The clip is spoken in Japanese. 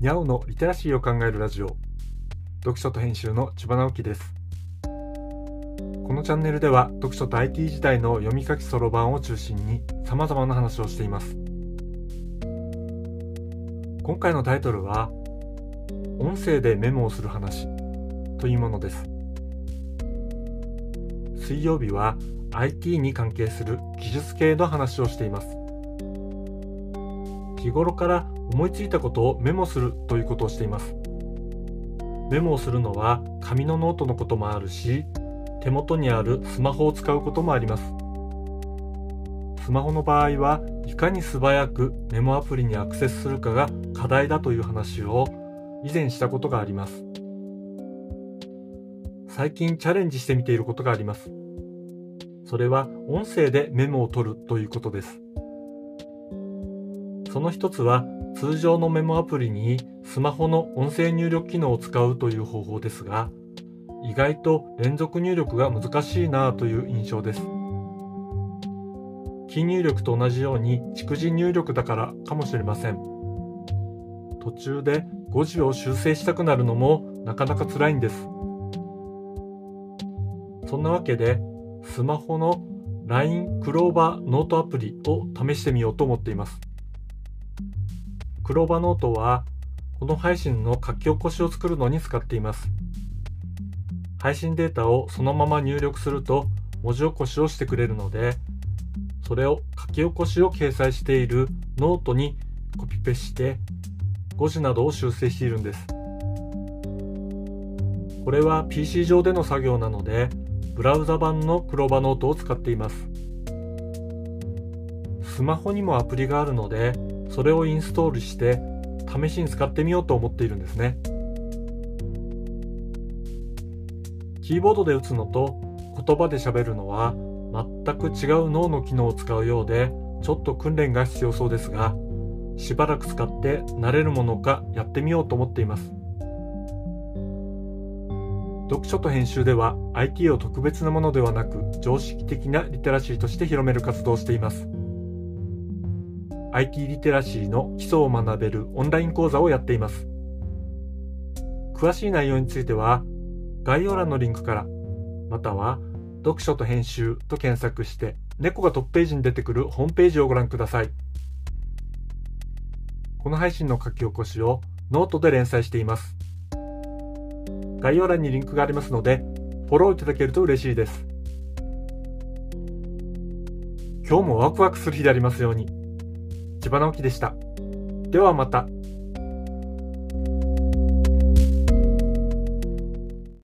にゃおのリテラシーを考えるラジオ。読書と編集の千葉直樹です。このチャンネルでは読書と IT 時代の読み書きそろばんを中心に様々な話をしています。今回のタイトルは音声でメモをする話というものです。水曜日は IT に関係する技術系の話をしています。日頃から思いついたことをメモするということをしています。メモをするのは紙のノートのこともあるし手元にあるスマホを使うこともあります。スマホの場合はいかに素早くメモアプリにアクセスするかが課題だという話を以前したことがあります。最近チャレンジしてみていることがあります。それは音声でメモを取るということです。その一つは通常のメモアプリにスマホの音声入力機能を使うという方法ですが意外と連続入力が難しいなという印象です。キー入力と同じように逐次入力だからかもしれません。途中で誤字を修正したくなるのもなかなか辛いんです。そんなわけでスマホの LINE クローバーノートアプリを試してみようと思っています。 CLOVA Note はこの配信の書き起こしを作るのに使っています。配信データをそのまま入力すると文字起こしをしてくれるので、それを書き起こしを掲載しているノートにコピペして誤字などを修正しているんです。これは PC 上での作業なので、ブラウザ版のクローバーノートを使っています。スマホにもアプリがあるので、それをインストールして試しに使ってみようと思っているんですね。キーボードで打つのと言葉で喋るのは全く違う脳の機能を使うようでちょっと訓練が必要そうですがしばらく使って慣れるものかやってみようと思っています。読書と編集では IT を特別なものではなく常識的なリテラシーとして広める活動をしています。IT リテラシーの基礎を学べるオンライン講座をやっています。詳しい内容については概要欄のリンクからまたは読書と編集と検索して猫がトップページに出てくるホームページをご覧ください。この配信の書き起こしをノートで連載しています。概要欄にリンクがありますのでフォローいただけると嬉しいです。今日もワクワクする日でありますように。千葉直樹でした。ではまた。